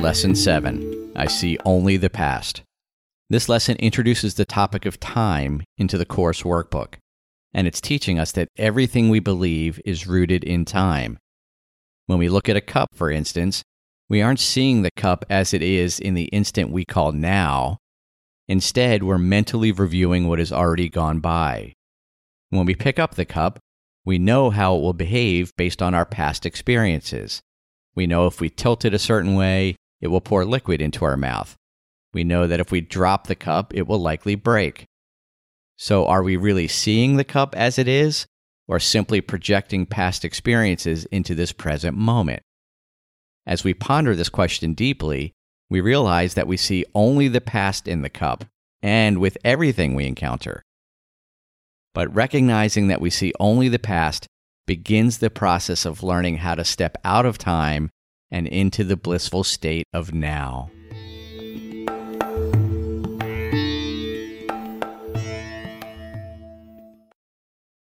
Lesson 7 I See Only the Past. This lesson introduces the topic of time into the course workbook, and it's teaching us that everything we believe is rooted in time. When we look at a cup, for instance, we aren't seeing the cup as it is in the instant we call now. Instead, we're mentally reviewing what has already gone by. When we pick up the cup, we know how it will behave based on our past experiences. We know if we tilt it a certain way, it will pour liquid into our mouth. We know that if we drop the cup, it will likely break. So, are we really seeing the cup as it is, or simply projecting past experiences into this present moment? As we ponder this question deeply, we realize that we see only the past in the cup and with everything we encounter. But recognizing that we see only the past begins the process of learning how to step out of time and into the blissful state of now.